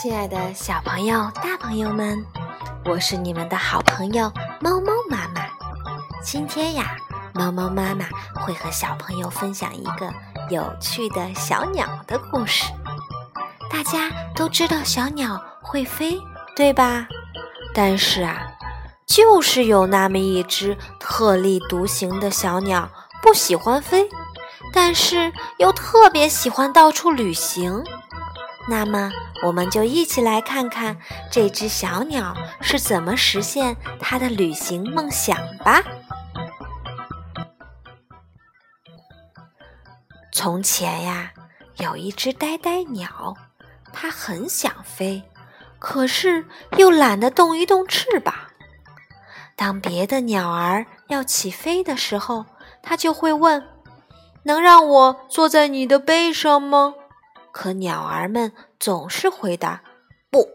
亲爱的小朋友、大朋友们，我是你们的好朋友猫猫妈妈。今天呀，猫猫妈妈会和小朋友分享一个有趣的小鸟的故事。大家都知道小鸟会飞，对吧？但是啊，就是有那么一只特立独行的小鸟，不喜欢飞，但是又特别喜欢到处旅行。那么，我们就一起来看看这只小鸟是怎么实现它的旅行梦想吧。从前呀，有一只呆呆鸟，它很想飞，可是又懒得动一动翅膀。当别的鸟儿要起飞的时候，它就会问：“能让我坐在你的背上吗？”可鸟儿们总是回答：“不，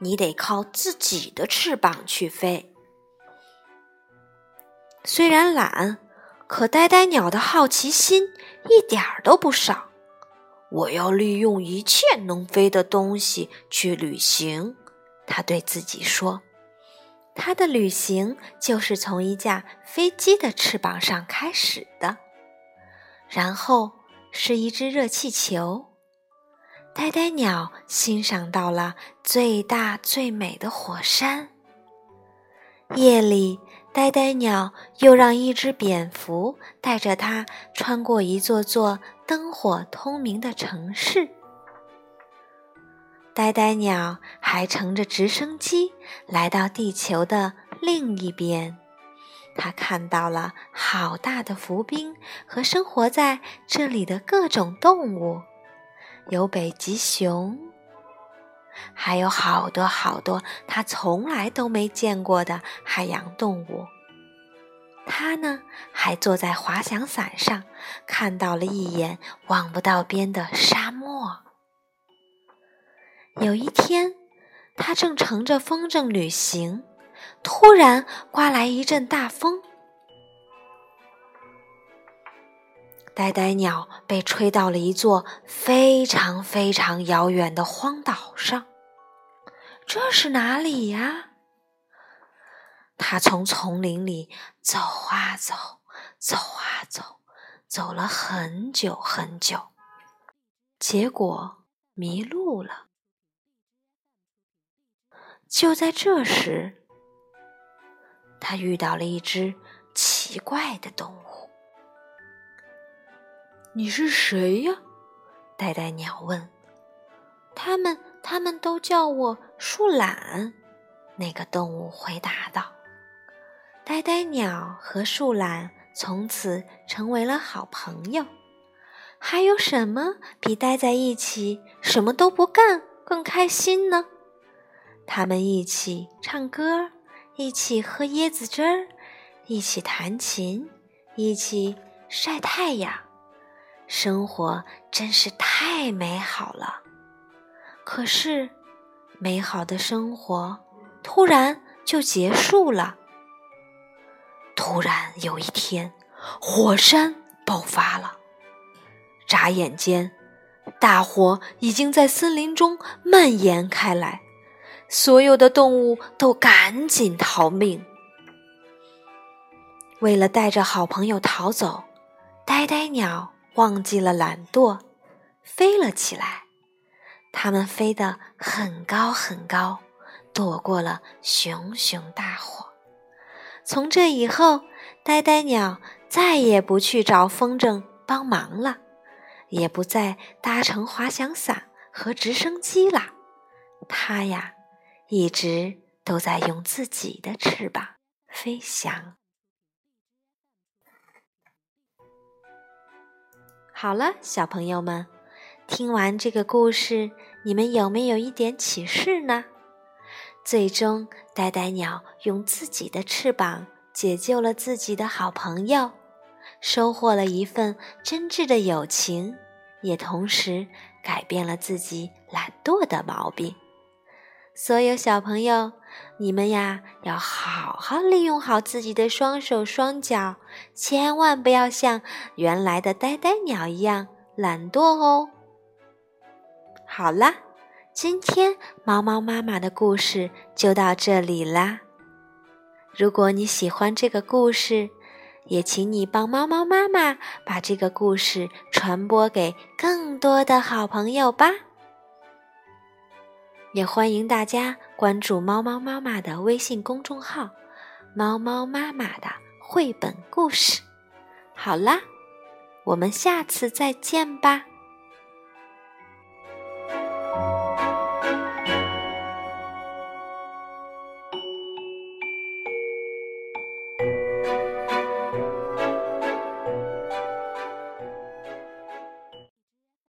你得靠自己的翅膀去飞。”虽然懒，可呆呆鸟的好奇心一点儿都不少。我要利用一切能飞的东西去旅行，他对自己说。他的旅行就是从一架飞机的翅膀上开始的，然后是一只热气球。呆呆鸟欣赏到了最大最美的火山。夜里，呆呆鸟又让一只蝙蝠带着它穿过一座座灯火通明的城市。呆呆鸟还乘着直升机来到地球的另一边，它看到了好大的浮冰和生活在这里的各种动物。有北极熊，还有好多好多他从来都没见过的海洋动物。他呢，还坐在滑翔伞上，看到了一眼望不到边的沙漠。有一天，他正乘着风筝旅行，突然刮来一阵大风。呆呆鸟被吹到了一座非常非常遥远的荒岛上。这是哪里呀？它从丛林里走啊走，走啊走，走了很久很久，结果迷路了。就在这时，它遇到了一只奇怪的动物。你是谁呀？呆呆鸟问。他们，他们都叫我树懒。那个动物回答道。呆呆鸟和树懒从此成为了好朋友。还有什么比待在一起什么都不干更开心呢？他们一起唱歌，一起喝椰子汁儿，一起弹琴，一起晒太阳。生活真是太美好了，可是，美好的生活突然就结束了。突然有一天，火山爆发了，眨眼间，大火已经在森林中蔓延开来，所有的动物都赶紧逃命。为了带着好朋友逃走，呆呆鸟。忘记了懒惰，飞了起来。它们飞得很高很高，躲过了熊熊大火。从这以后，呆呆鸟再也不去找风筝帮忙了，也不再搭乘滑翔伞和直升机了。它呀，一直都在用自己的翅膀飞翔。好了，小朋友们，听完这个故事，你们有没有一点启示呢？最终，呆呆鸟用自己的翅膀解救了自己的好朋友，收获了一份真挚的友情，也同时改变了自己懒惰的毛病。所有小朋友，你们呀，要好好利用好自己的双手双脚，千万不要像原来的呆呆鸟一样懒惰哦。好啦，今天猫猫妈妈的故事就到这里啦。如果你喜欢这个故事，也请你帮猫猫妈妈把这个故事传播给更多的好朋友吧。也欢迎大家关注猫猫妈妈的微信公众号“猫猫妈妈的绘本故事”。好啦，我们下次再见吧。